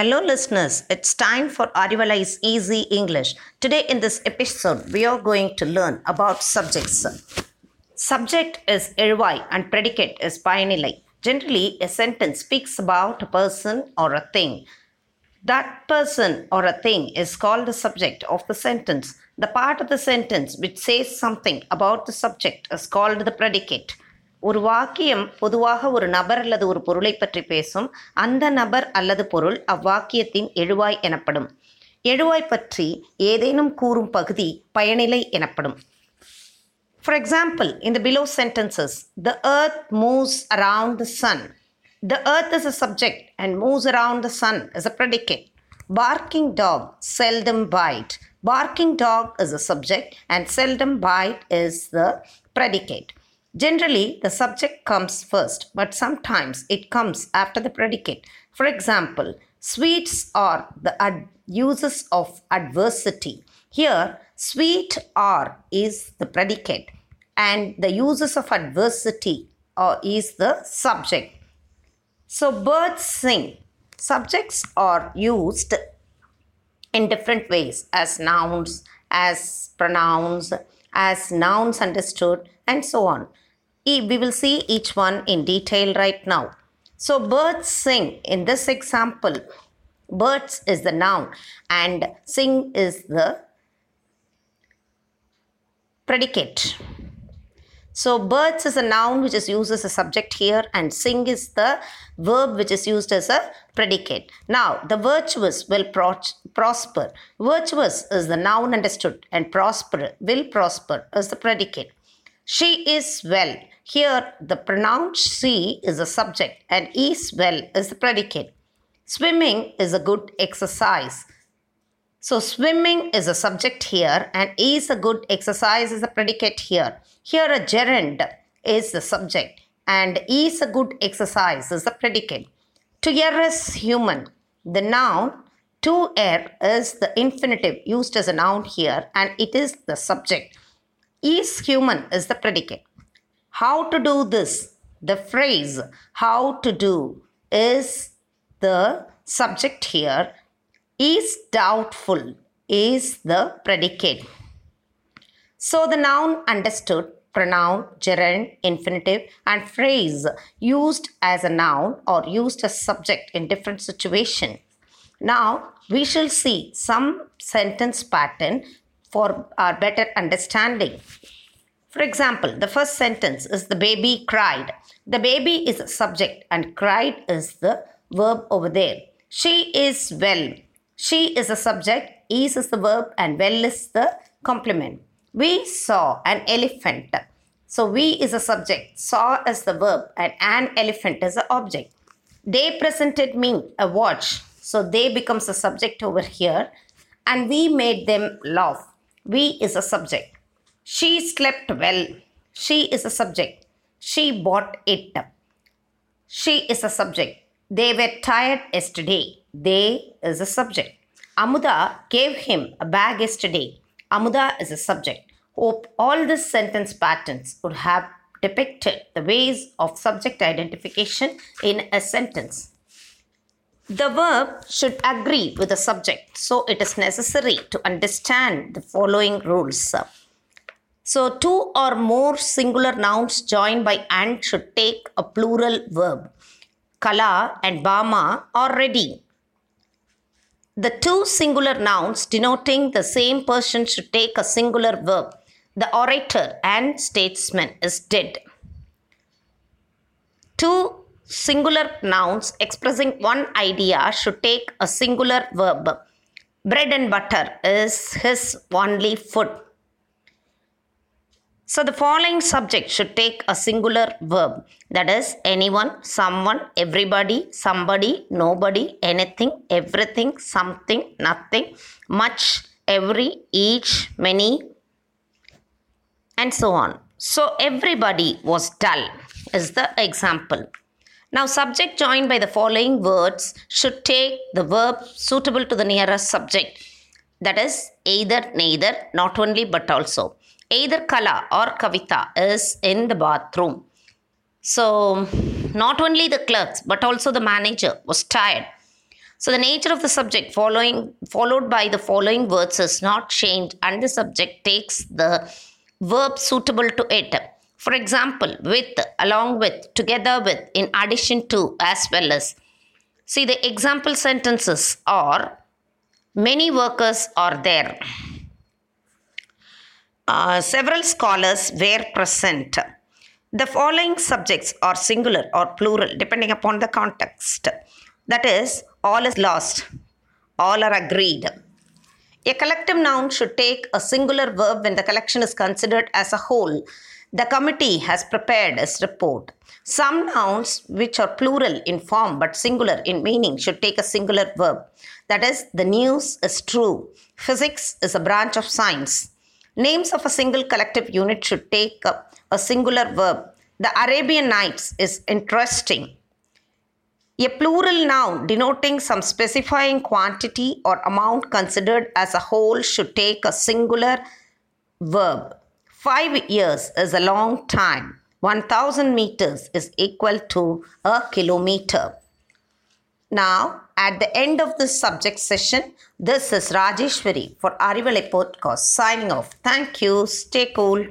Hello, listeners. It's time for Arivalai's Easy English. Today, in this episode, we are going to learn about subjects. Subject is Irvai and predicate is Payanilai. Generally, a sentence speaks about a person or a thing. That person or a thing is called the subject of the sentence. The part of the sentence which says something about the subject is called the predicate. ஒரு வாக்கியம் பொதுவாக ஒரு நபர் அல்லது ஒரு பொருளை பற்றி பேசும் அந்த நபர் அல்லது பொருள் அவ்வாக்கியத்தின் எழுவாய் எனப்படும். எழுவாய் பற்றி ஏதேனும் கூறும் பகுதி பயனிலை எனப்படும். ஃபார் எக்ஸாம்பிள் இந்த below sentences the earth moves around the sun the earth is a subject and moves around the sun is a predicate barking dog seldom bite barking dog is a subject and seldom bite is the predicate Generally, the subject comes first, but sometimes it comes after the predicate. For example, sweets are the ad- uses of adversity. Here, sweet are is the predicate, and the uses of adversity are, is the subject. So, birds sing. Subjects are used in different ways as nouns, as pronouns, as nouns understood, and so on. We will see each one in detail right now. So, birds sing. In this example, birds is the noun and sing is the predicate. So, birds is a noun which is used as a subject here, and sing is the verb which is used as a predicate. Now, the virtuous will pro- prosper. Virtuous is the noun understood, and prosper will prosper is the predicate. She is well. Here, the pronoun she is a subject, and is well is the predicate. Swimming is a good exercise. So, swimming is a subject here, and is a good exercise is a predicate here. Here, a gerund is the subject, and is a good exercise is the predicate. To err is human. The noun to err is the infinitive used as a noun here, and it is the subject. Is human is the predicate. How to do this? The phrase how to do is the subject here is doubtful is the predicate. So the noun understood, pronoun, gerund, infinitive, and phrase used as a noun or used as subject in different situation. Now we shall see some sentence pattern for our better understanding. For example, the first sentence is the baby cried. The baby is a subject and cried is the verb over there. She is well. She is a subject, is is the verb, and well is the complement. We saw an elephant. So we is a subject, saw is the verb, and an elephant is the object. They presented me a watch. So they becomes a subject over here, and we made them laugh. We is a subject. She slept well. She is a subject. She bought it. She is a subject. They were tired yesterday. They is a subject. Amuda gave him a bag yesterday. Amuda is a subject. Hope all these sentence patterns would have depicted the ways of subject identification in a sentence. The verb should agree with the subject, so it is necessary to understand the following rules. So, two or more singular nouns joined by and should take a plural verb. Kala and Bama are ready. The two singular nouns denoting the same person should take a singular verb. The orator and statesman is dead. Two singular nouns expressing one idea should take a singular verb. Bread and butter is his only food. So the following subject should take a singular verb that is anyone, someone, everybody, somebody, nobody, anything, everything, something, nothing, much, every, each, many, and so on. So everybody was dull, is the example. Now, subject joined by the following words should take the verb suitable to the nearest subject. That is, either, neither, not only, but also. Either Kala or Kavita is in the bathroom. So, not only the clerks, but also the manager was tired. So, the nature of the subject following, followed by the following words is not changed, and the subject takes the verb suitable to it. For example, with, along with, together with, in addition to, as well as. See, the example sentences are many workers are there. Uh, several scholars were present. The following subjects are singular or plural depending upon the context. That is, all is lost, all are agreed. A collective noun should take a singular verb when the collection is considered as a whole. The committee has prepared its report. Some nouns, which are plural in form but singular in meaning, should take a singular verb. That is, the news is true. Physics is a branch of science. Names of a single collective unit should take a, singular verb. The Arabian Nights is interesting. A plural noun denoting some specifying quantity or amount considered as a whole should take a singular verb. Five years is a long time. 1000 meters is equal to a kilometer. Now, at the end of this subject session, this is Rajeshwari for Arivalai Podcast signing off. Thank you. Stay cool.